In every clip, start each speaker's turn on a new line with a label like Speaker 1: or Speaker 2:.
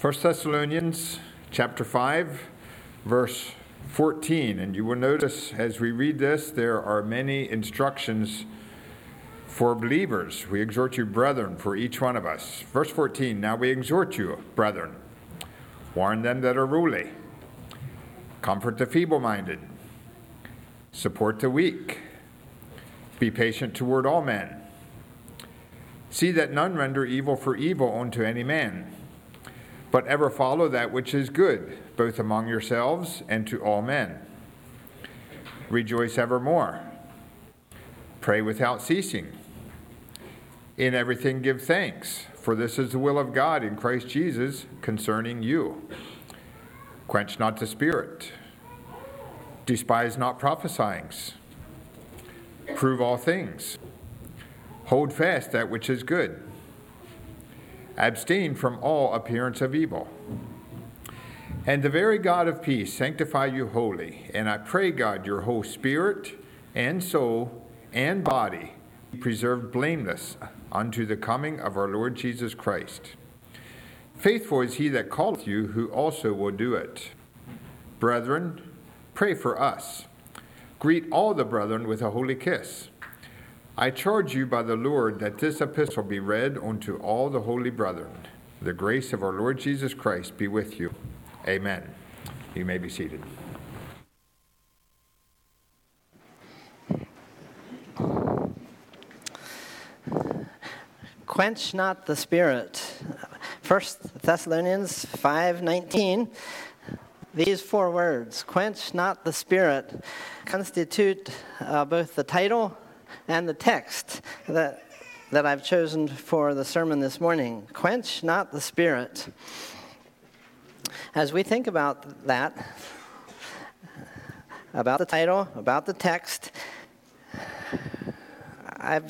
Speaker 1: 1 Thessalonians chapter 5, verse 14. And you will notice as we read this, there are many instructions for believers. We exhort you, brethren, for each one of us. Verse 14 Now we exhort you, brethren, warn them that are ruly, comfort the feeble minded, support the weak, be patient toward all men. See that none render evil for evil unto any man but ever follow that which is good, both among yourselves and to all men. Rejoice evermore. Pray without ceasing. In everything give thanks, for this is the will of God in Christ Jesus concerning you. Quench not the spirit. Despise not prophesying. Prove all things. Hold fast that which is good Abstain from all appearance of evil. And the very God of peace sanctify you wholly. And I pray, God, your whole spirit and soul and body be preserved blameless unto the coming of our Lord Jesus Christ. Faithful is he that calleth you, who also will do it. Brethren, pray for us. Greet all the brethren with a holy kiss. I charge you by the Lord that this epistle be read unto all the holy brethren. The grace of our Lord Jesus Christ be with you. Amen. You may be seated.
Speaker 2: Quench not the spirit. 1 Thessalonians 5:19 these four words, quench not the spirit, constitute uh, both the title and the text that, that I've chosen for the sermon this morning quench not the spirit. As we think about that, about the title, about the text, I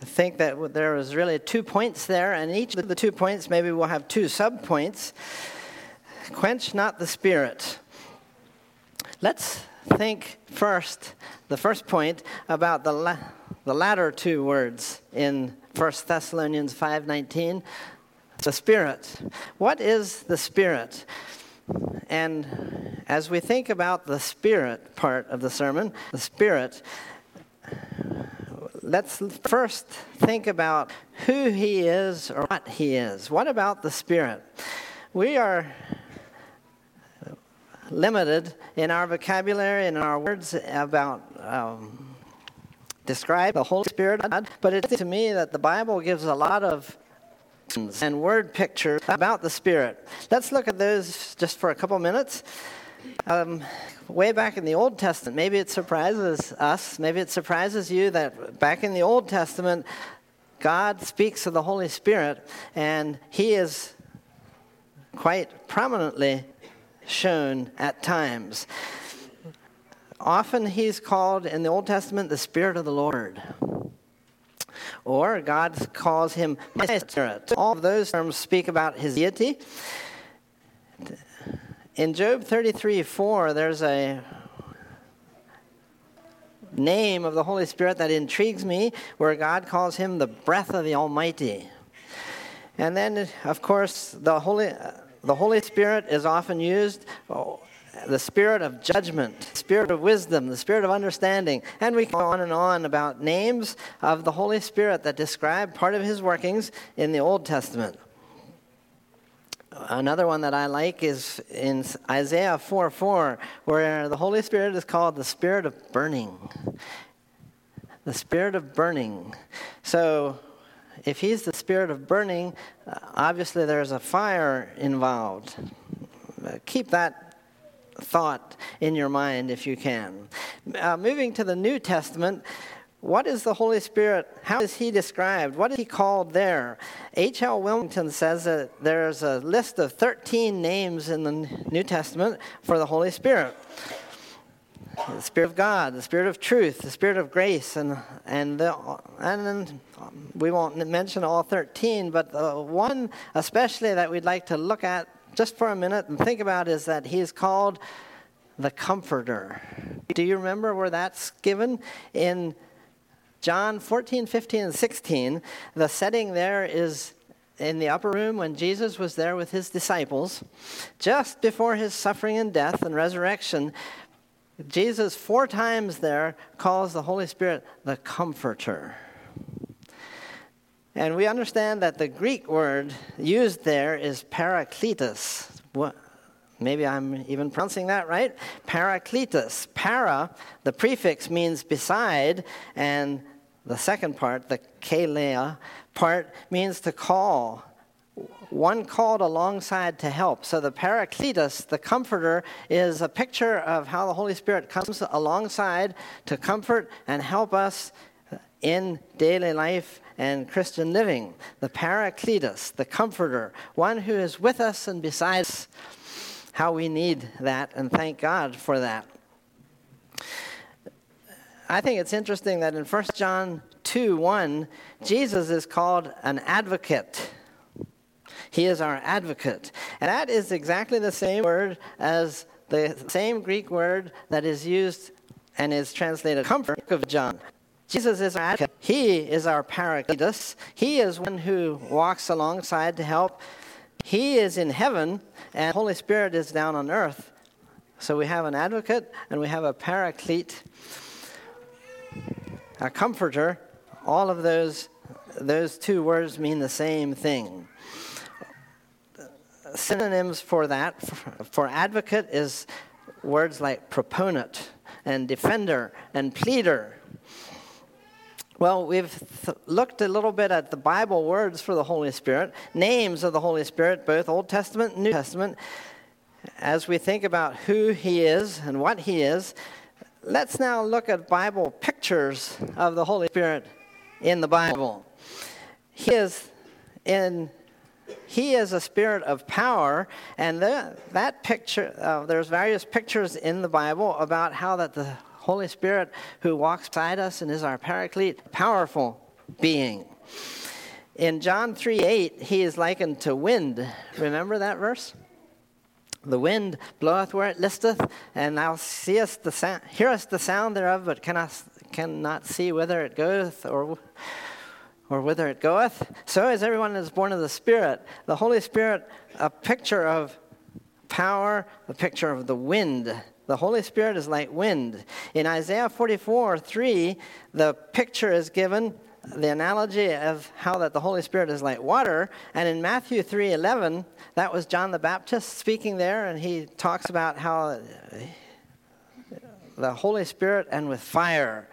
Speaker 2: think that there is really two points there, and each of the two points maybe we'll have two subpoints. Quench not the spirit. Let's think first, the first point, about the, la- the latter two words in 1 Thessalonians 5.19, the Spirit. What is the Spirit? And as we think about the Spirit part of the sermon, the Spirit, let's first think about who He is or what He is. What about the Spirit? We are limited in our vocabulary and in our words about um, describe the Holy Spirit, but it's to me that the Bible gives a lot of and word pictures about the Spirit. Let's look at those just for a couple minutes. Um, way back in the Old Testament, maybe it surprises us, maybe it surprises you that back in the Old Testament, God speaks of the Holy Spirit, and He is quite prominently shown at times. Often he's called in the Old Testament the Spirit of the Lord. Or God calls him my spirit. All of those terms speak about his deity. In Job 33 4, there's a name of the Holy Spirit that intrigues me, where God calls him the breath of the Almighty. And then, of course, the Holy the Holy Spirit is often used oh, the spirit of judgment, spirit of wisdom, the spirit of understanding. And we go on and on about names of the Holy Spirit that describe part of his workings in the Old Testament. Another one that I like is in Isaiah 4 4, where the Holy Spirit is called the spirit of burning. The spirit of burning. So, if he's the spirit of burning, uh, obviously there's a fire involved. Uh, keep that thought in your mind if you can. Uh, moving to the New Testament, what is the Holy Spirit? How is he described? What is he called there? H.L. Willmington says that there's a list of 13 names in the New Testament for the Holy Spirit the Spirit of God, the Spirit of truth, the Spirit of grace, and and the, and Um, we won't mention all 13, but the one especially that we'd like to look at just for a minute and think about is that he is called the Comforter. Do you remember where that's given in John 14, 15, and 16? The setting there is in the upper room when Jesus was there with his disciples, just before his suffering and death and resurrection, Jesus, four times there, calls the Holy Spirit the Comforter. And we understand that the Greek word used there is parakletos. What, maybe I'm even pronouncing that right. Parakletos. Para, the prefix means beside, and the second part, the kalea part, means to call. One called alongside to help. So the Parakletos, the comforter, is a picture of how the Holy Spirit comes alongside to comfort and help us in daily life and Christian living. The Paracletus, the comforter, one who is with us and beside us. How we need that, and thank God for that. I think it's interesting that in 1 John 2 1, Jesus is called an advocate. He is our advocate. And that is exactly the same word as the same Greek word that is used and is translated comfort of John. Jesus is our advocate. He is our paracletus. He is one who walks alongside to help. He is in heaven, and Holy Spirit is down on earth. So we have an advocate and we have a paraclete a comforter, all of those, those two words mean the same thing. Synonyms for that, for advocate, is words like proponent and defender and pleader. Well, we've th- looked a little bit at the Bible words for the Holy Spirit, names of the Holy Spirit, both Old Testament and New Testament. As we think about who He is and what He is, Let's now look at Bible pictures of the Holy Spirit in the Bible. He is in he is a spirit of power and the, that picture uh, there's various pictures in the bible about how that the holy spirit who walks beside us and is our paraclete powerful being in john 3 8 he is likened to wind remember that verse the wind bloweth where it listeth, and thou seest the sound, hearest the sound thereof, but cannot, cannot see whither it goeth or, or whither it goeth. So is everyone that is born of the Spirit. The Holy Spirit, a picture of power, a picture of the wind. The Holy Spirit is like wind. In Isaiah 44 3, the picture is given the analogy of how that the Holy Spirit is like water. And in Matthew 3:11, that was John the Baptist speaking there, and he talks about how the Holy Spirit and with fire.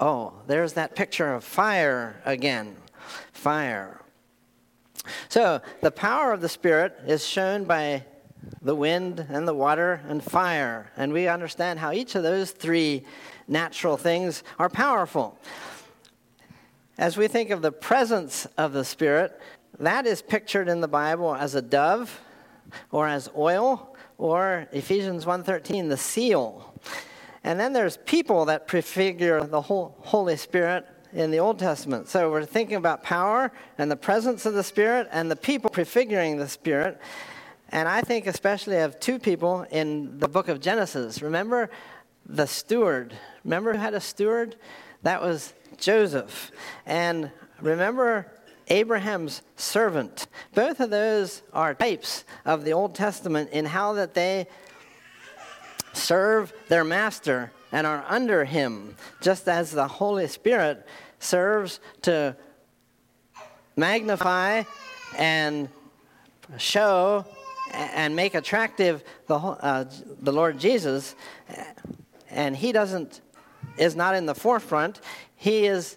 Speaker 2: Oh, there's that picture of fire again. Fire. So the power of the Spirit is shown by the wind and the water and fire. And we understand how each of those three natural things are powerful. As we think of the presence of the Spirit, that is pictured in the Bible as a dove or as oil or Ephesians 1:13 the seal. And then there's people that prefigure the Holy Spirit in the Old Testament. So we're thinking about power and the presence of the Spirit and the people prefiguring the Spirit. And I think especially of two people in the book of Genesis. Remember the steward. Remember who had a steward? That was Joseph. And remember Abraham's servant. Both of those are types of the Old Testament in how that they serve their master and are under him, just as the Holy Spirit serves to magnify and show and make attractive the, uh, the Lord Jesus. And he doesn't is not in the forefront. He is,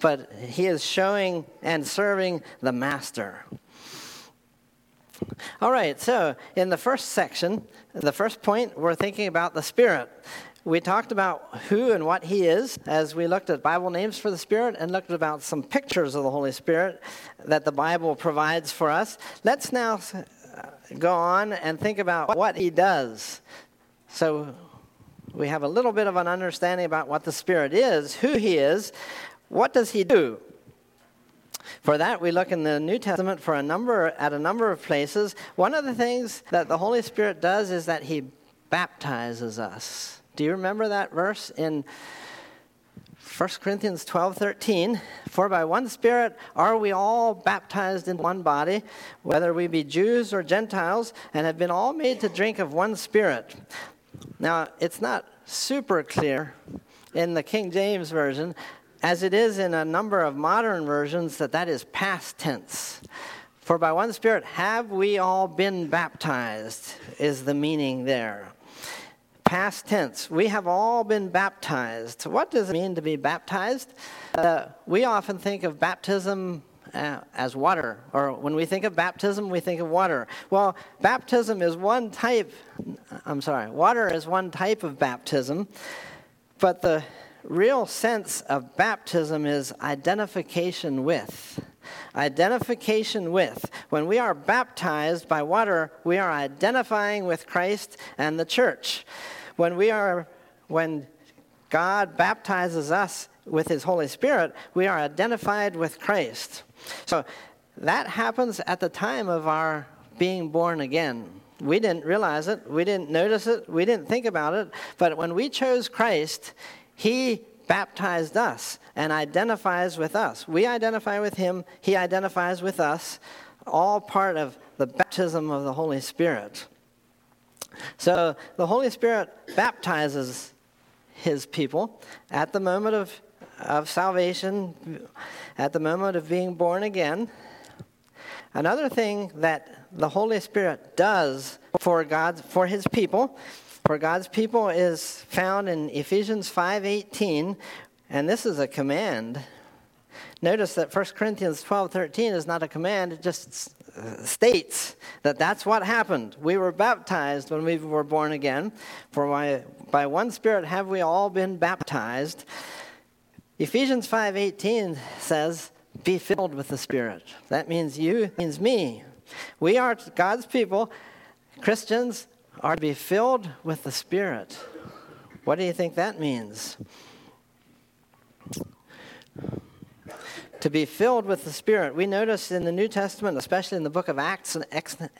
Speaker 2: but he is showing and serving the master. All right, so in the first section, the first point, we're thinking about the Spirit. We talked about who and what He is as we looked at Bible names for the Spirit and looked about some pictures of the Holy Spirit that the Bible provides for us. Let's now go on and think about what He does. So, we have a little bit of an understanding about what the Spirit is, who He is, what does He do. For that, we look in the New Testament for a number at a number of places. One of the things that the Holy Spirit does is that He baptizes us. Do you remember that verse in 1 Corinthians 12 13. For by one Spirit are we all baptized in one body, whether we be Jews or Gentiles, and have been all made to drink of one Spirit. Now, it's not super clear in the King James Version, as it is in a number of modern versions, that that is past tense. For by one Spirit have we all been baptized, is the meaning there past tense. We have all been baptized. What does it mean to be baptized? Uh, we often think of baptism uh, as water, or when we think of baptism, we think of water. Well, baptism is one type, I'm sorry, water is one type of baptism, but the real sense of baptism is identification with. Identification with. When we are baptized by water, we are identifying with Christ and the church. When we are, when God baptizes us with his Holy Spirit, we are identified with Christ. So that happens at the time of our being born again. We didn't realize it, we didn't notice it, we didn't think about it, but when we chose Christ, he baptized us and identifies with us. We identify with him, he identifies with us, all part of the baptism of the Holy Spirit. So the Holy Spirit baptizes his people at the moment of, of salvation, at the moment of being born again. Another thing that the Holy Spirit does for God's for his people, for God's people is found in Ephesians 5:18, and this is a command. Notice that 1 Corinthians 12:13 is not a command, it just states that that's what happened. We were baptized when we were born again. For by, by one Spirit have we all been baptized. Ephesians 5:18 says, "Be filled with the Spirit." That means you, means me. We are God's people. Christians are to be filled with the Spirit. What do you think that means? To be filled with the Spirit. We notice in the New Testament, especially in the book of Acts,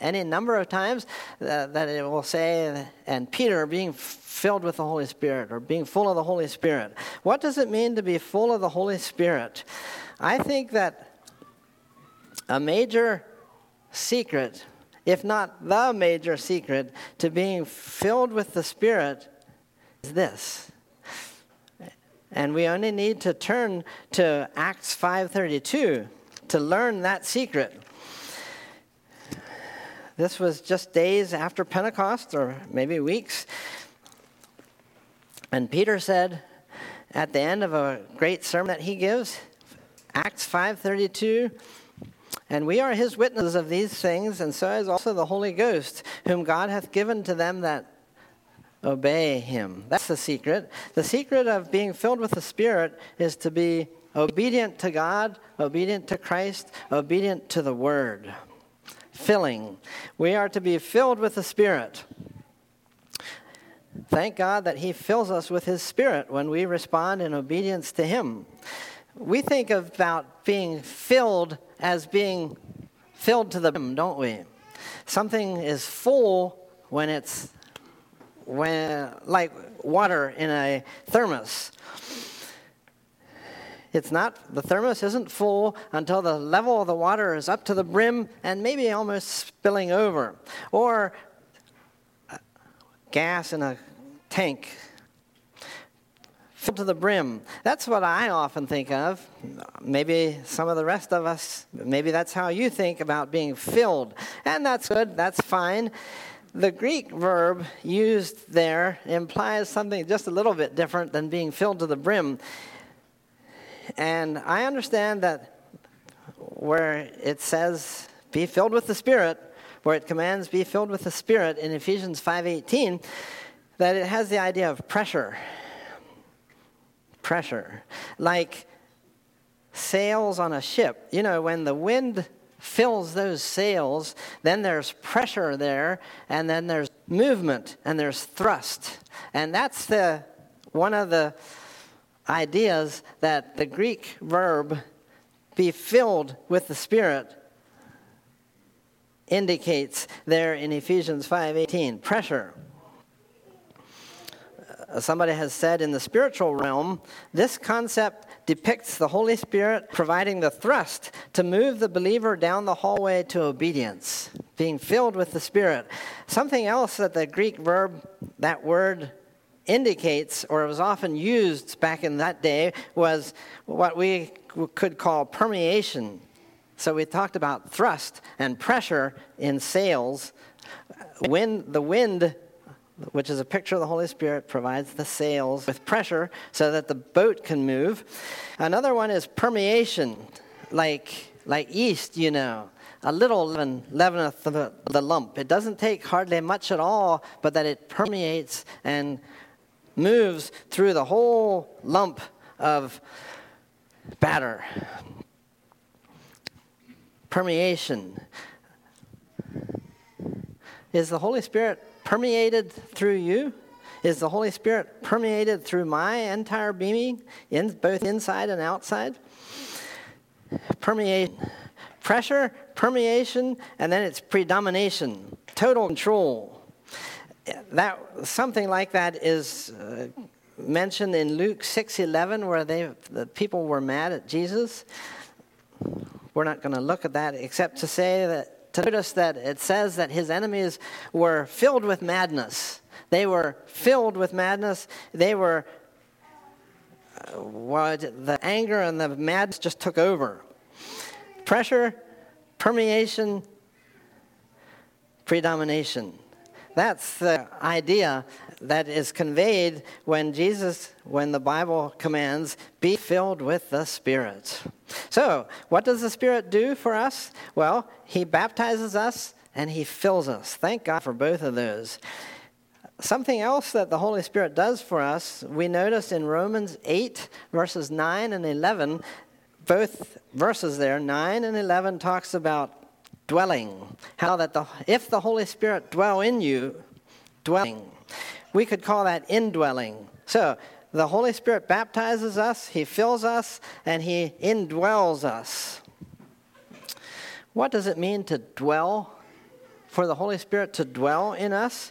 Speaker 2: any number of times uh, that it will say, and Peter being filled with the Holy Spirit or being full of the Holy Spirit. What does it mean to be full of the Holy Spirit? I think that a major secret, if not the major secret, to being filled with the Spirit is this and we only need to turn to Acts 5:32 to learn that secret. This was just days after Pentecost or maybe weeks. And Peter said at the end of a great sermon that he gives, Acts 5:32, and we are his witnesses of these things, and so is also the Holy Ghost, whom God hath given to them that obey him. That's the secret. The secret of being filled with the Spirit is to be obedient to God, obedient to Christ, obedient to the Word. Filling. We are to be filled with the Spirit. Thank God that He fills us with His Spirit when we respond in obedience to Him. We think about being filled as being filled to the brim, don't we? Something is full when it's when, like water in a thermos. It's not, the thermos isn't full until the level of the water is up to the brim and maybe almost spilling over. Or uh, gas in a tank filled to the brim. That's what I often think of. Maybe some of the rest of us, maybe that's how you think about being filled. And that's good, that's fine. The Greek verb used there implies something just a little bit different than being filled to the brim. And I understand that where it says be filled with the Spirit, where it commands be filled with the Spirit in Ephesians 5:18, that it has the idea of pressure. Pressure. Like sails on a ship. You know, when the wind fills those sails, then there's pressure there, and then there's movement and there's thrust. And that's the one of the ideas that the Greek verb be filled with the Spirit indicates there in Ephesians 5:18 pressure uh, somebody has said in the spiritual realm, this concept depicts the Holy Spirit providing the thrust to move the believer down the hallway to obedience, being filled with the Spirit. Something else that the Greek verb, that word indicates, or was often used back in that day, was what we could call permeation. So we talked about thrust and pressure in sails. When the wind which is a picture of the Holy Spirit, provides the sails with pressure so that the boat can move. Another one is permeation, like, like yeast, you know. A little leaven leaveneth the, the lump. It doesn't take hardly much at all, but that it permeates and moves through the whole lump of batter. Permeation. Is the Holy Spirit permeated through you? Is the Holy Spirit permeated through my entire being, in, both inside and outside? Permeate, pressure, permeation, and then it's predomination, total control. That something like that is uh, mentioned in Luke six eleven, where they the people were mad at Jesus. We're not going to look at that except to say that to notice that it says that his enemies were filled with madness. They were filled with madness. They were, uh, what, the anger and the madness just took over. Pressure, permeation, predomination. That's the idea that is conveyed when Jesus, when the Bible commands, be filled with the Spirit. So, what does the Spirit do for us? Well, He baptizes us and He fills us. Thank God for both of those. Something else that the Holy Spirit does for us, we notice in Romans 8, verses 9 and 11, both verses there, 9 and 11, talks about dwelling. How that the, if the Holy Spirit dwell in you, dwelling. We could call that indwelling. So the Holy Spirit baptizes us, He fills us, and He indwells us. What does it mean to dwell? For the Holy Spirit to dwell in us?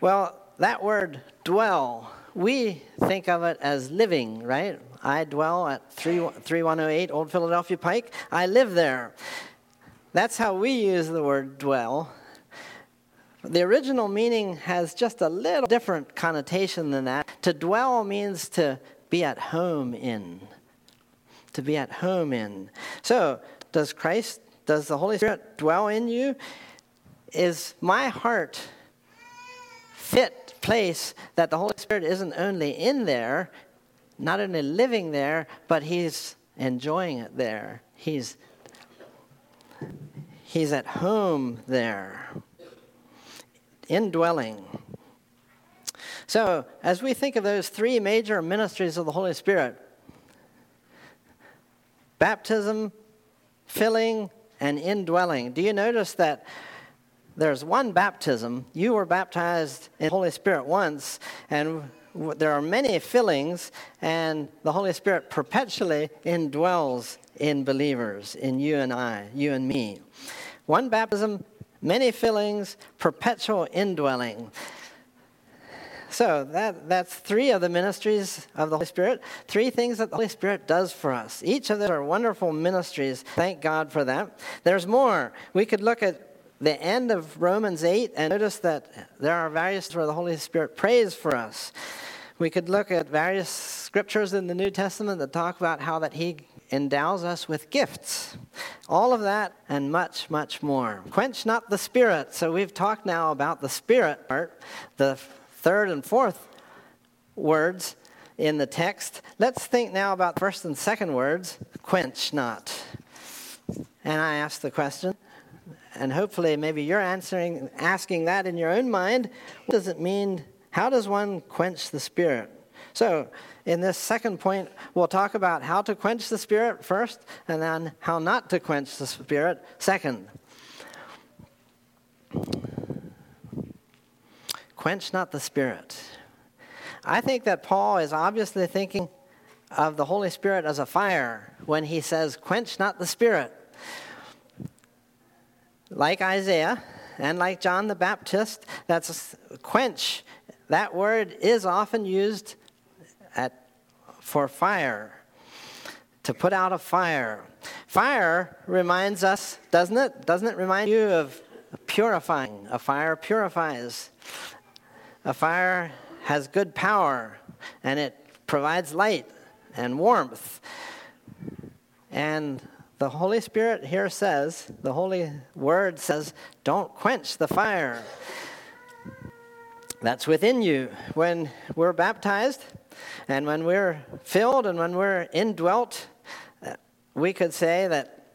Speaker 2: Well, that word dwell, we think of it as living, right? I dwell at 3108 Old Philadelphia Pike. I live there. That's how we use the word dwell. The original meaning has just a little different connotation than that. To dwell means to be at home in. To be at home in. So, does Christ, does the Holy Spirit dwell in you? Is my heart fit place that the Holy Spirit isn't only in there, not only living there, but He's enjoying it there. He's He's at home there indwelling. So, as we think of those three major ministries of the Holy Spirit baptism, filling, and indwelling, do you notice that there's one baptism? You were baptized in the Holy Spirit once, and there are many fillings, and the Holy Spirit perpetually indwells in believers, in you and I, you and me. One baptism, many fillings, perpetual indwelling. So that, that's three of the ministries of the Holy Spirit, three things that the Holy Spirit does for us. Each of those are wonderful ministries. Thank God for that. There's more. We could look at the end of Romans 8 and notice that there are various where the Holy Spirit prays for us. We could look at various scriptures in the New Testament that talk about how that He endows us with gifts. All of that and much, much more. Quench not the spirit. So we've talked now about the spirit part, the third and fourth words in the text. Let's think now about first and second words quench not. And I ask the question, and hopefully maybe you're answering asking that in your own mind what does it mean how does one quench the spirit so in this second point, we'll talk about how to quench the Spirit first, and then how not to quench the Spirit second. Quench not the Spirit. I think that Paul is obviously thinking of the Holy Spirit as a fire when he says, Quench not the Spirit. Like Isaiah and like John the Baptist, that's quench that word is often used for fire, to put out a fire. Fire reminds us, doesn't it? Doesn't it remind you of purifying? A fire purifies. A fire has good power and it provides light and warmth. And the Holy Spirit here says, the Holy Word says, don't quench the fire that's within you. When we're baptized and when we're filled and when we're indwelt, uh, we could say that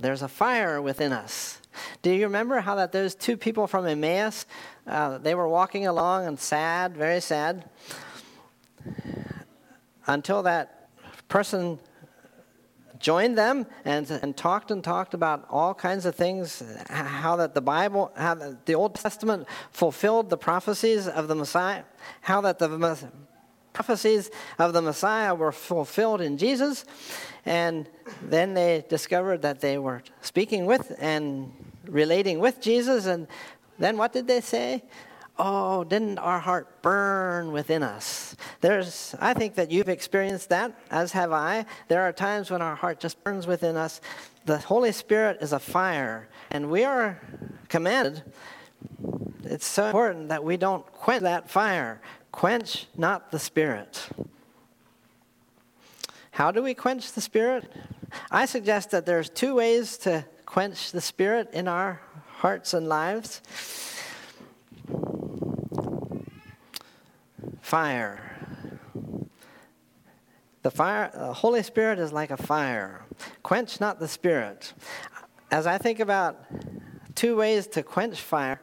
Speaker 2: there's a fire within us. Do you remember how that those two people from Emmaus, uh, they were walking along and sad, very sad, until that person joined them and, and talked and talked about all kinds of things, how that the Bible, how the Old Testament fulfilled the prophecies of the Messiah, how that the prophecies of the Messiah were fulfilled in Jesus. And then they discovered that they were speaking with and relating with Jesus. And then what did they say? Oh, didn't our heart burn within us? There's, I think that you've experienced that, as have I. There are times when our heart just burns within us. The Holy Spirit is a fire, and we are commanded. It's so important that we don't quench that fire. Quench not the Spirit. How do we quench the Spirit? I suggest that there's two ways to quench the Spirit in our hearts and lives. fire. The fire, the Holy Spirit is like a fire. Quench not the Spirit. As I think about two ways to quench fire,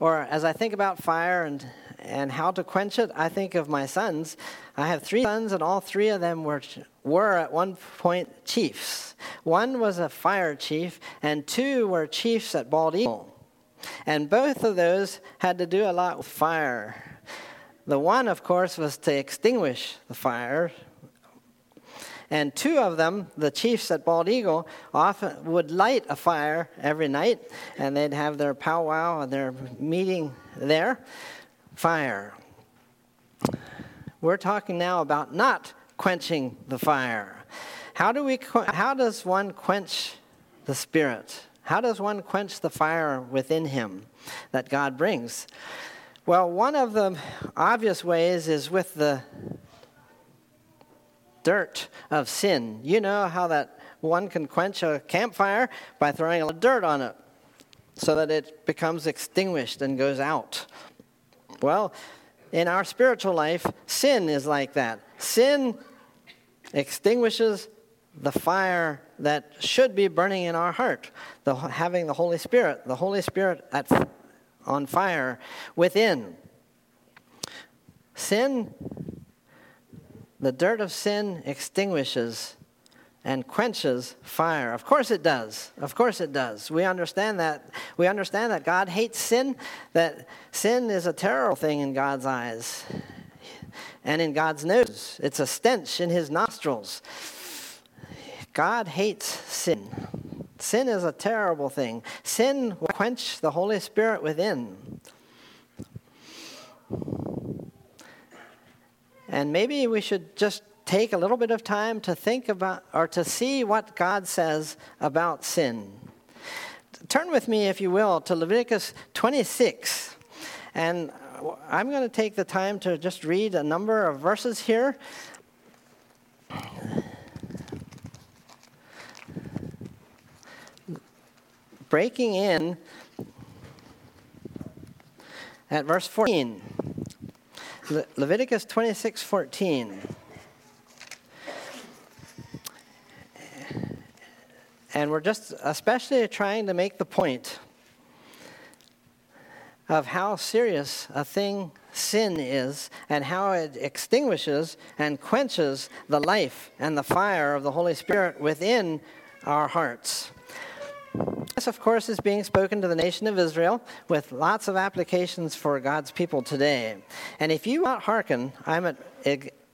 Speaker 2: or as I think about fire and, and how to quench it, I think of my sons. I have three sons, and all three of them were, were at one point chiefs. One was a fire chief, and two were chiefs at Bald Eagle. And both of those had to do a lot with fire. The one, of course, was to extinguish the fire. And two of them, the chiefs at Bald Eagle, often would light a fire every night, and they'd have their powwow and their meeting there. Fire. We're talking now about not quenching the fire. How, do we, how does one quench the Spirit? How does one quench the fire within him that God brings? Well, one of the obvious ways is with the dirt of sin. You know how that one can quench a campfire by throwing a dirt on it so that it becomes extinguished and goes out. Well, in our spiritual life, sin is like that. Sin extinguishes the fire that should be burning in our heart, the, having the Holy Spirit. The Holy Spirit at on fire within. Sin, the dirt of sin extinguishes and quenches fire. Of course it does. Of course it does. We understand that. We understand that God hates sin, that sin is a terrible thing in God's eyes and in God's nose. It's a stench in his nostrils. God hates sin. Sin is a terrible thing. Sin will quench the Holy Spirit within. And maybe we should just take a little bit of time to think about or to see what God says about sin. Turn with me, if you will, to Leviticus 26. And I'm going to take the time to just read a number of verses here. breaking in at verse 14. Le- Leviticus 26 14. And we're just especially trying to make the point of how serious a thing sin is and how it extinguishes and quenches the life and the fire of the Holy Spirit within our hearts. This, of course, is being spoken to the nation of Israel with lots of applications for God's people today. And if you want hearken, I'm at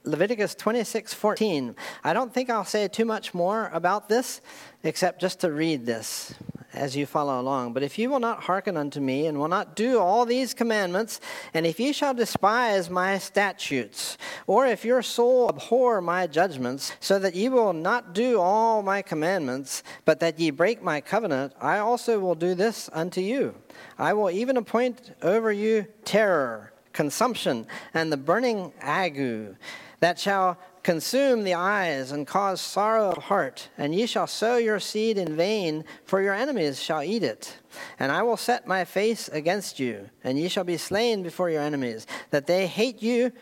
Speaker 2: Leviticus 26 14. I don't think I'll say too much more about this except just to read this. as you follow along. But if you will not hearken unto me, and will not do all these commandments, and if ye shall despise my statutes, or if your soul abhor my judgments, so that ye will not do all my commandments, but that ye break my covenant, I also will do this unto you. I will even appoint over you terror, consumption, and the burning ague, that shall consume the eyes and cause sorrow of heart. And ye shall sow your seed in vain, for your enemies shall eat it. And I will set my face against you, and ye shall be slain before your enemies, that they hate you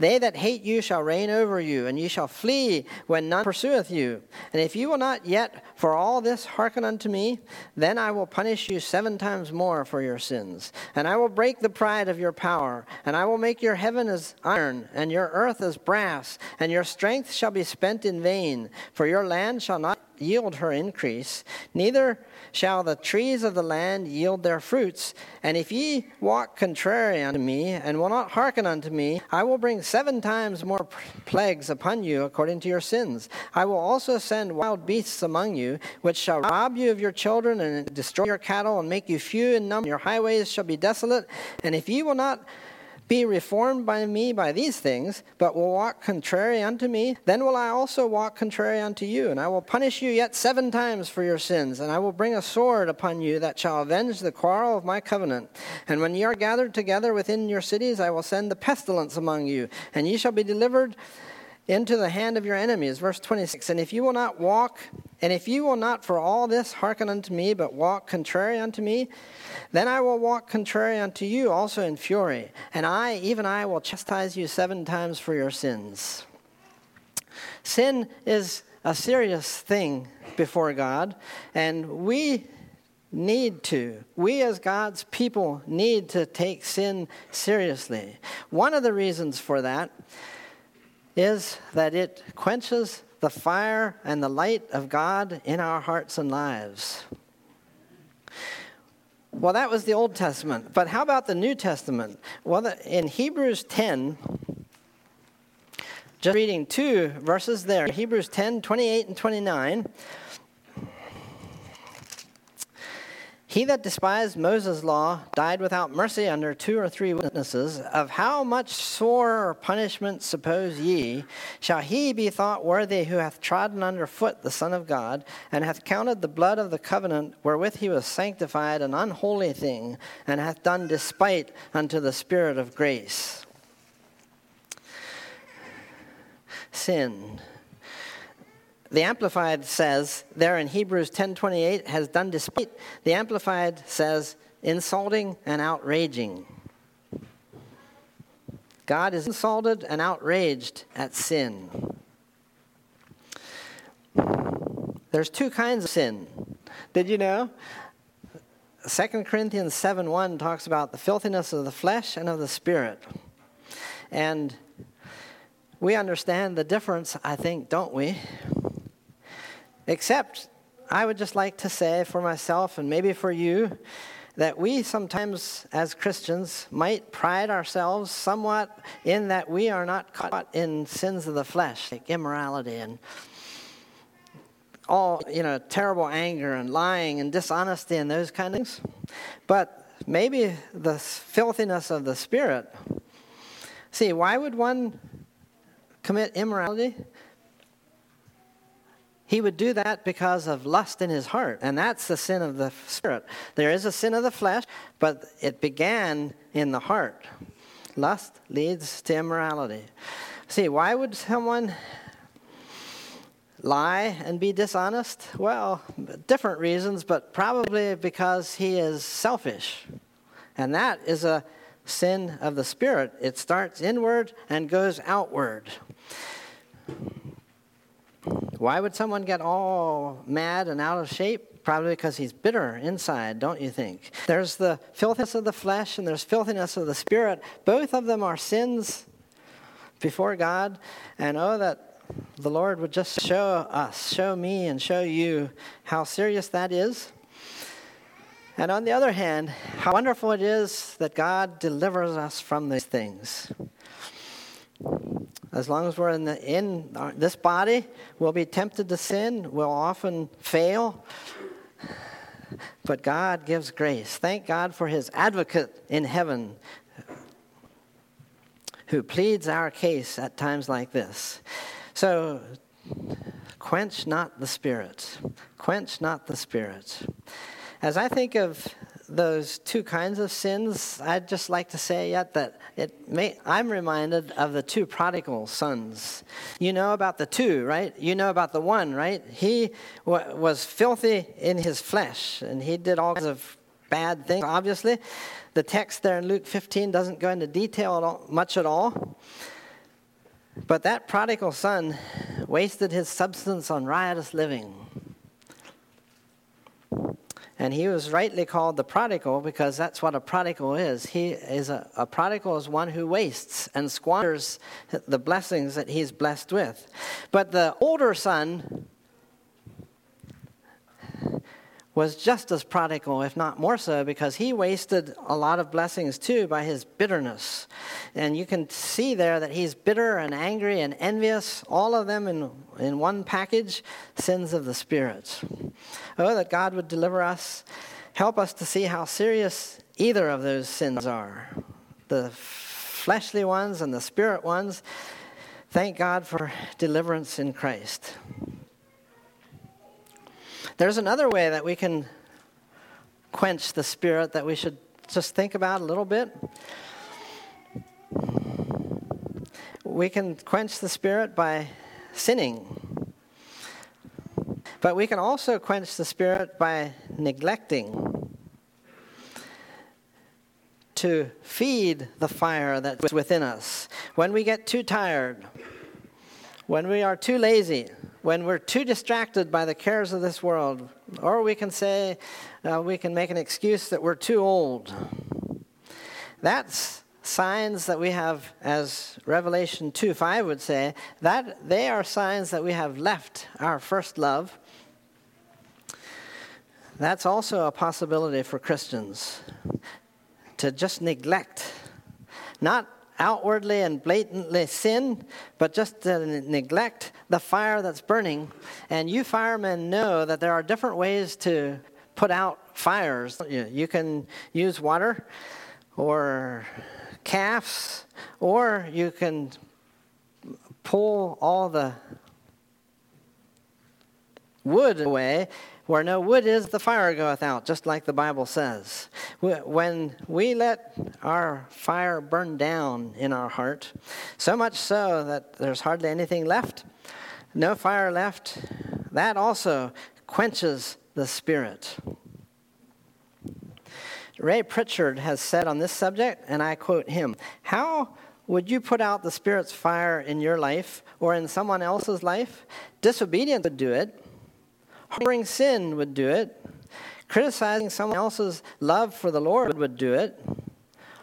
Speaker 2: they that hate you shall reign over you, and ye shall flee when none pursueth you. And if you will not yet for all this hearken unto me, then I will punish you seven times more for your sins. And I will break the pride of your power, and I will make your heaven as iron, and your earth as brass, and your strength shall be spent in vain, for your land shall not yield her increase, neither shall the trees of the land yield their fruits. And if ye walk contrary unto me, and will not hearken unto me, I will bring seven times more plagues upon you according to your sins. I will also send wild beasts among you, which shall rob you of your children, and destroy your cattle, and make you few in number. Your highways shall be desolate. And if ye will not be reformed by me by these things, but will walk contrary unto me, then will I also walk contrary unto you, and I will punish you yet seven times for your sins, and I will bring a sword upon you that shall avenge the quarrel of my covenant. And when ye are gathered together within your cities, I will send the pestilence among you, and ye shall be delivered into the hand of your enemies. Verse 26 And if you will not walk, and if you will not for all this hearken unto me, but walk contrary unto me, then I will walk contrary unto you also in fury, and I, even I, will chastise you seven times for your sins. Sin is a serious thing before God, and we need to. We, as God's people, need to take sin seriously. One of the reasons for that is that it quenches the fire and the light of God in our hearts and lives. Well, that was the Old Testament. But how about the New Testament? Well, in Hebrews 10, just reading two verses there Hebrews 10 28 and 29. He that despised Moses' law died without mercy under two or three witnesses. Of how much sorer punishment, suppose ye, shall he be thought worthy who hath trodden under foot the Son of God, and hath counted the blood of the covenant wherewith he was sanctified an unholy thing, and hath done despite unto the Spirit of grace? Sin the Amplified says there in Hebrews 10:28 has done despite. The Amplified says insulting and outraging. God is insulted and outraged at sin. There's two kinds of sin. Did you know? 2 Corinthians 7 1 talks about the filthiness of the flesh and of the spirit. And we understand the difference, I think, don't we? Except, I would just like to say for myself and maybe for you that we sometimes, as Christians, might pride ourselves somewhat in that we are not caught in sins of the flesh, like immorality and all, you know, terrible anger and lying and dishonesty and those kind of things. But maybe the filthiness of the spirit. See, why would one commit immorality? He would do that because of lust in his heart, and that's the sin of the spirit. There is a sin of the flesh, but it began in the heart. Lust leads to immorality. See, why would someone lie and be dishonest? Well, different reasons, but probably because he is selfish. And that is a sin of the spirit. It starts inward and goes outward. Why would someone get all mad and out of shape? Probably because he's bitter inside, don't you think? There's the filthiness of the flesh and there's filthiness of the spirit. Both of them are sins before God. And oh, that the Lord would just show us, show me, and show you how serious that is. And on the other hand, how wonderful it is that God delivers us from these things. As long as we're in, the, in our, this body, we'll be tempted to sin. We'll often fail. but God gives grace. Thank God for his advocate in heaven who pleads our case at times like this. So, quench not the spirit. Quench not the spirit. As I think of those two kinds of sins, I'd just like to say yet that it may, I'm reminded of the two prodigal sons. You know about the two, right? You know about the one, right? He w- was filthy in his flesh, and he did all kinds of bad things, obviously. The text there in Luke 15 doesn't go into detail at all, much at all. But that prodigal son wasted his substance on riotous living. And he was rightly called the prodigal because that's what a prodigal is. He is a, a, prodigal is one who wastes and squanders the blessings that he's blessed with. But the older son was just as prodigal, if not more so, because he wasted a lot of blessings too by his bitterness. And you can see there that he's bitter and angry and envious, all of them in, in one package sins of the Spirit. Oh, that God would deliver us, help us to see how serious either of those sins are the fleshly ones and the spirit ones. Thank God for deliverance in Christ. There's another way that we can quench the spirit that we should just think about a little bit. We can quench the spirit by sinning. But we can also quench the spirit by neglecting to feed the fire that's within us. When we get too tired, when we are too lazy, when we're too distracted by the cares of this world, or we can say, uh, we can make an excuse that we're too old. That's signs that we have, as Revelation 2 5 would say, that they are signs that we have left our first love. That's also a possibility for Christians to just neglect, not outwardly and blatantly sin, but just to neglect the fire that's burning. And you firemen know that there are different ways to put out fires. You can use water or calves, or you can pull all the wood away where no wood is, the fire goeth out, just like the Bible says. When we let our fire burn down in our heart, so much so that there's hardly anything left, no fire left, that also quenches the spirit. Ray Pritchard has said on this subject, and I quote him How would you put out the Spirit's fire in your life or in someone else's life? Disobedience would do it. Harboring sin would do it. Criticizing someone else's love for the Lord would do it.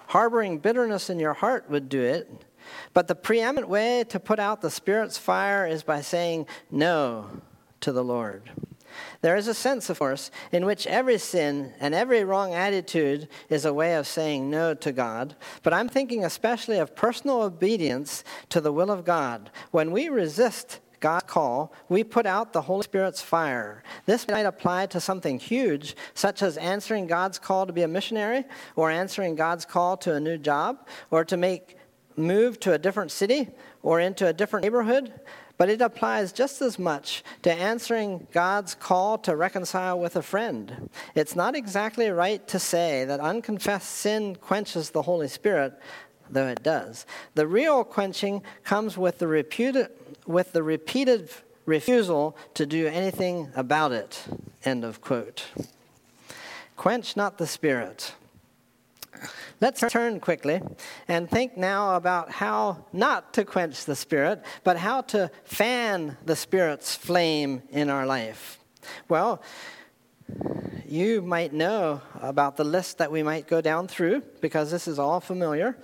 Speaker 2: Harboring bitterness in your heart would do it. But the preeminent way to put out the Spirit's fire is by saying no to the Lord. There is a sense, of course, in which every sin and every wrong attitude is a way of saying no to God. But I'm thinking especially of personal obedience to the will of God. When we resist God's call, we put out the Holy Spirit's fire. This might apply to something huge, such as answering God's call to be a missionary, or answering God's call to a new job, or to make move to a different city or into a different neighborhood. But it applies just as much to answering God's call to reconcile with a friend. It's not exactly right to say that unconfessed sin quenches the Holy Spirit, though it does. The real quenching comes with the with the repeated refusal to do anything about it. End of quote. Quench not the spirit. Let's turn quickly and think now about how not to quench the spirit, but how to fan the spirit's flame in our life. Well, you might know about the list that we might go down through because this is all familiar.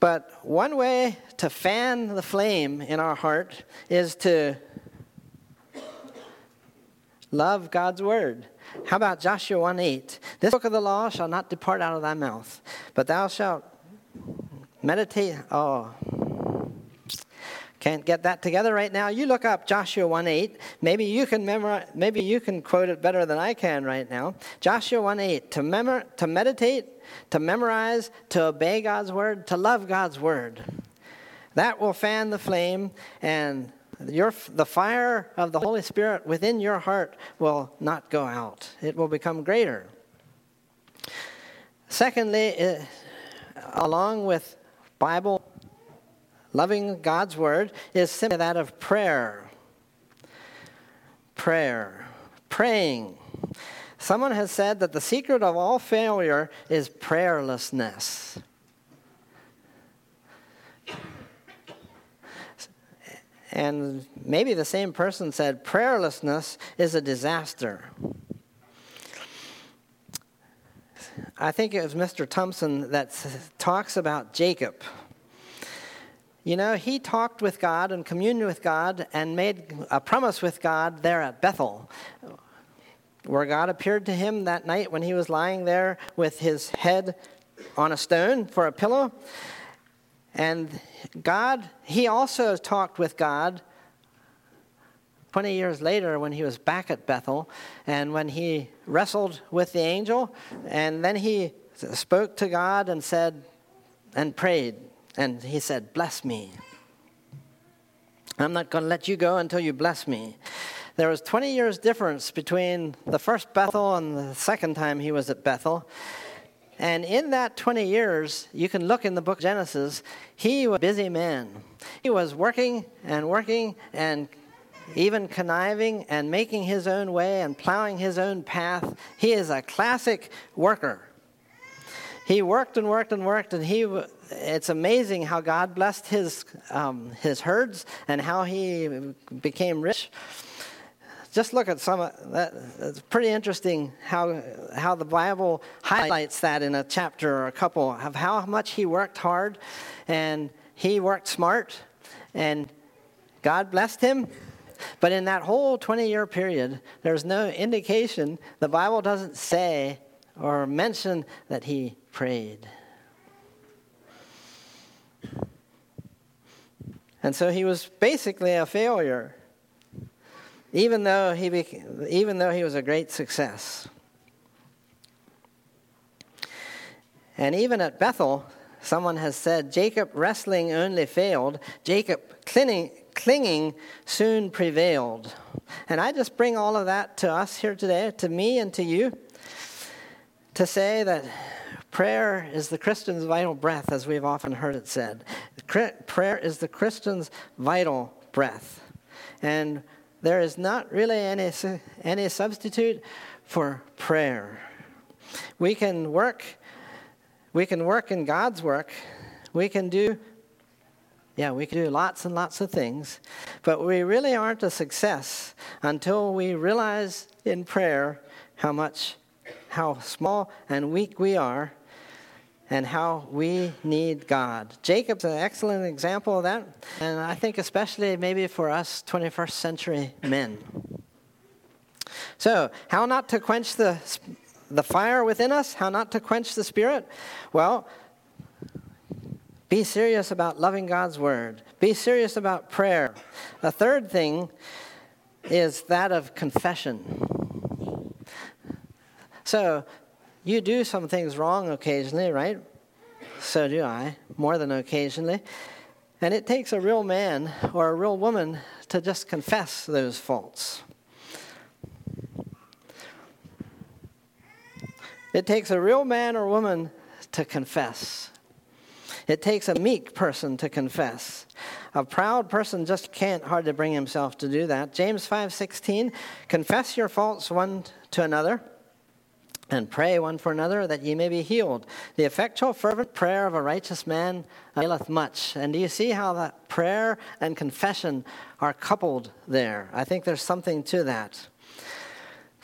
Speaker 2: But one way to fan the flame in our heart is to love God's word. How about Joshua 1 8? This book of the law shall not depart out of thy mouth, but thou shalt meditate. Oh, Can't get that together right now? You look up Joshua 1:8. Maybe you can memorize, maybe you can quote it better than I can right now. Joshua 1:8 to memor, to meditate, to memorize, to obey God's word, to love God's word. That will fan the flame and your, the fire of the Holy Spirit within your heart will not go out. It will become greater. Secondly, it, along with Bible loving God's word is simply that of prayer. Prayer. Praying. Someone has said that the secret of all failure is prayerlessness. And maybe the same person said prayerlessness is a disaster. I think it was Mr. Thompson that talks about Jacob. You know, he talked with God and communed with God and made a promise with God there at Bethel, where God appeared to him that night when he was lying there with his head on a stone for a pillow. And God, he also talked with God 20 years later when he was back at Bethel and when he wrestled with the angel. And then he spoke to God and said, and prayed. And he said, Bless me. I'm not going to let you go until you bless me. There was 20 years difference between the first Bethel and the second time he was at Bethel. And in that 20 years, you can look in the book Genesis, he was a busy man. He was working and working and even conniving and making his own way and plowing his own path. He is a classic worker. He worked and worked and worked, and he, it's amazing how God blessed his, um, his herds and how he became rich just look at some of that. It's pretty interesting how, how the Bible highlights that in a chapter or a couple of how much he worked hard and he worked smart and God blessed him. But in that whole 20 year period, there's no indication, the Bible doesn't say or mention that he prayed. And so he was basically a failure even though he, even though he was a great success. And even at Bethel, someone has said Jacob wrestling only failed, Jacob clinging, clinging soon prevailed. And I just bring all of that to us here today, to me and to you, to say that prayer is the Christian's vital breath, as we've often heard it said. Prayer is the Christian's vital breath. And there is not really any, any substitute for prayer. We can work, we can work in God's work. We can do, yeah, we can do lots and lots of things, but we really aren't a success until we realize in prayer how much, how small and weak we are and how we need God. Jacob's an excellent example of that, and I think especially maybe for us 21st century men. So, how not to quench the, the fire within us? How not to quench the spirit? Well, be serious about loving God's word. Be serious about prayer. A third thing is that of confession. So, you do some things wrong occasionally, right? So do I, more than occasionally. And it takes a real man or a real woman to just confess those faults. It takes a real man or woman to confess. It takes a meek person to confess. A proud person just can't hardly bring himself to do that. James 5:16, confess your faults one to another and pray one for another that ye may be healed. The effectual, fervent prayer of a righteous man availeth much. And do you see how that prayer and confession are coupled there? I think there's something to that.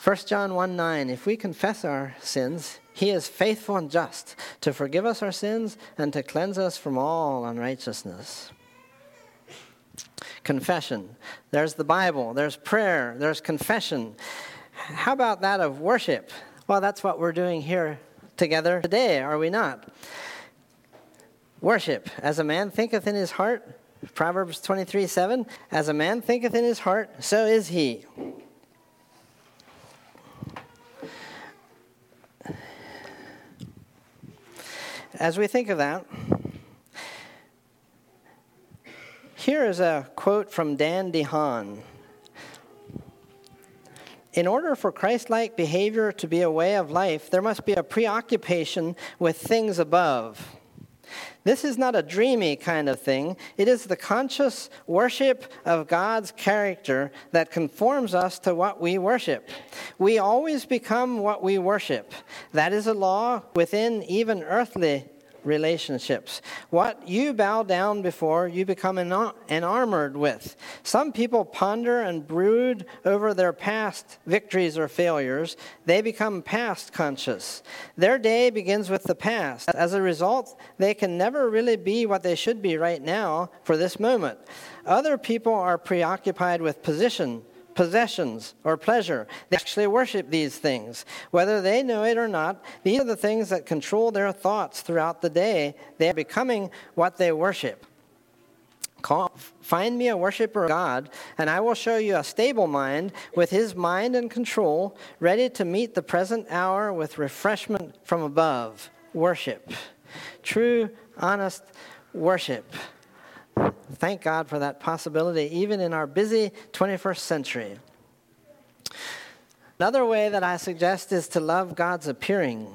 Speaker 2: 1 John 1 9, if we confess our sins, he is faithful and just to forgive us our sins and to cleanse us from all unrighteousness. Confession. There's the Bible, there's prayer, there's confession. How about that of worship? Well, that's what we're doing here together today, are we not? Worship. As a man thinketh in his heart, Proverbs 23 7, as a man thinketh in his heart, so is he. As we think of that, here is a quote from Dan DeHaan. In order for Christ like behavior to be a way of life, there must be a preoccupation with things above. This is not a dreamy kind of thing. It is the conscious worship of God's character that conforms us to what we worship. We always become what we worship. That is a law within even earthly relationships. What you bow down before, you become enamored with. Some people ponder and brood over their past victories or failures. They become past conscious. Their day begins with the past. As a result, they can never really be what they should be right now for this moment. Other people are preoccupied with position possessions, or pleasure. They actually worship these things. Whether they know it or not, these are the things that control their thoughts throughout the day. They are becoming what they worship. Call, find me a worshiper of God, and I will show you a stable mind with his mind and control, ready to meet the present hour with refreshment from above. Worship. True, honest worship. Thank God for that possibility, even in our busy 21st century. Another way that I suggest is to love God's appearing.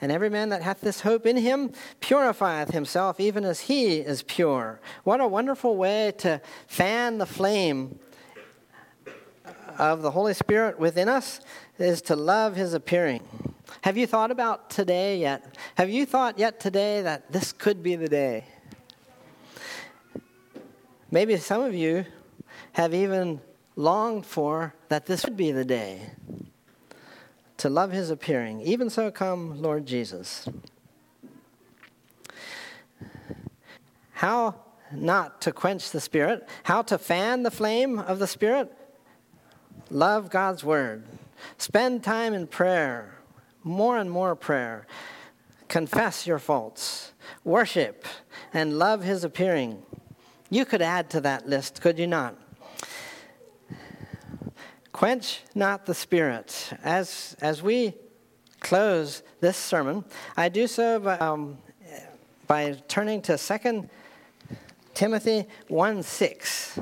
Speaker 2: And every man that hath this hope in him purifieth himself even as he is pure. What a wonderful way to fan the flame of the Holy Spirit within us is to love his appearing. Have you thought about today yet? Have you thought yet today that this could be the day? Maybe some of you have even longed for that this would be the day to love his appearing. Even so, come, Lord Jesus. How not to quench the Spirit, how to fan the flame of the Spirit? Love God's Word. Spend time in prayer, more and more prayer. Confess your faults, worship, and love His appearing. You could add to that list, could you not? Quench not the spirit. As, as we close this sermon, I do so by, um, by turning to 2 Timothy 1 6,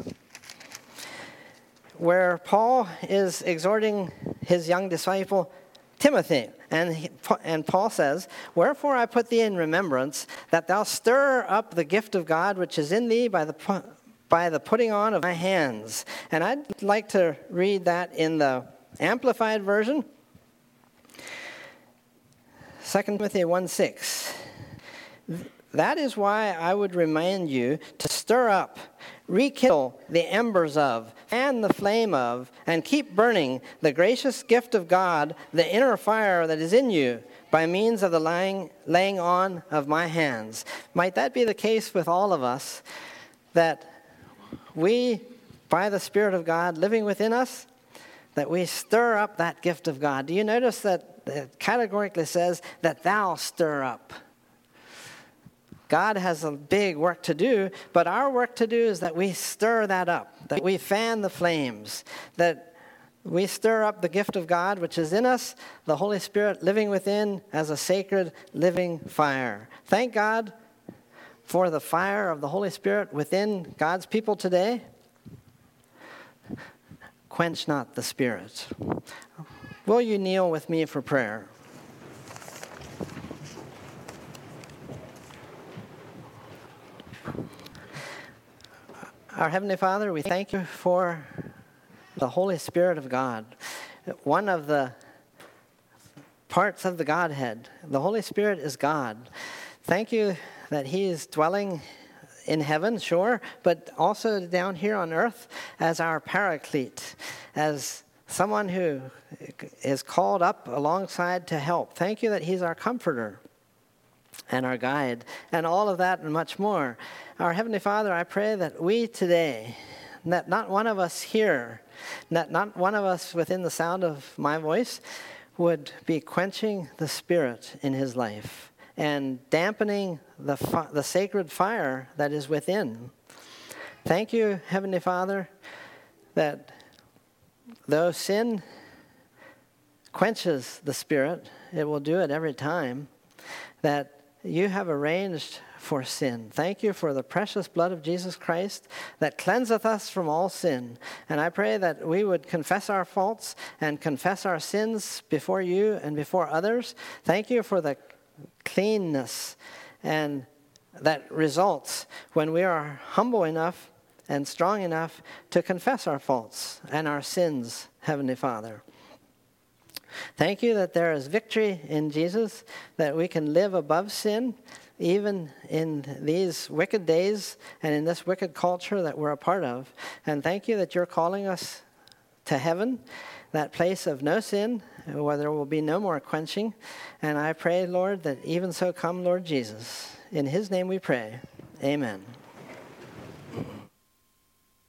Speaker 2: where Paul is exhorting his young disciple Timothy. And, and Paul says, Wherefore I put thee in remembrance that thou stir up the gift of God which is in thee by the, by the putting on of my hands. And I'd like to read that in the Amplified Version. 2 Timothy 1 6. That is why I would remind you to stir up rekindle the embers of, fan the flame of, and keep burning the gracious gift of God, the inner fire that is in you, by means of the laying, laying on of my hands. Might that be the case with all of us, that we, by the Spirit of God living within us, that we stir up that gift of God? Do you notice that it categorically says that thou stir up? God has a big work to do, but our work to do is that we stir that up, that we fan the flames, that we stir up the gift of God which is in us, the Holy Spirit living within as a sacred living fire. Thank God for the fire of the Holy Spirit within God's people today. Quench not the Spirit. Will you kneel with me for prayer? Our Heavenly Father, we thank you for the Holy Spirit of God, one of the parts of the Godhead. The Holy Spirit is God. Thank you that He is dwelling in heaven, sure, but also down here on earth as our paraclete, as someone who is called up alongside to help. Thank you that He's our comforter and our guide, and all of that and much more. Our Heavenly Father, I pray that we today, that not one of us here, that not one of us within the sound of my voice, would be quenching the Spirit in his life and dampening the, fi- the sacred fire that is within. Thank you, Heavenly Father, that though sin quenches the Spirit, it will do it every time, that you have arranged for sin. Thank you for the precious blood of Jesus Christ that cleanseth us from all sin. And I pray that we would confess our faults and confess our sins before you and before others. Thank you for the cleanness and that results when we are humble enough and strong enough to confess our faults and our sins, Heavenly Father. Thank you that there is victory in Jesus, that we can live above sin, even in these wicked days and in this wicked culture that we're a part of. And thank you that you're calling us to heaven, that place of no sin, where there will be no more quenching. And I pray, Lord, that even so come, Lord Jesus. In his name we pray. Amen.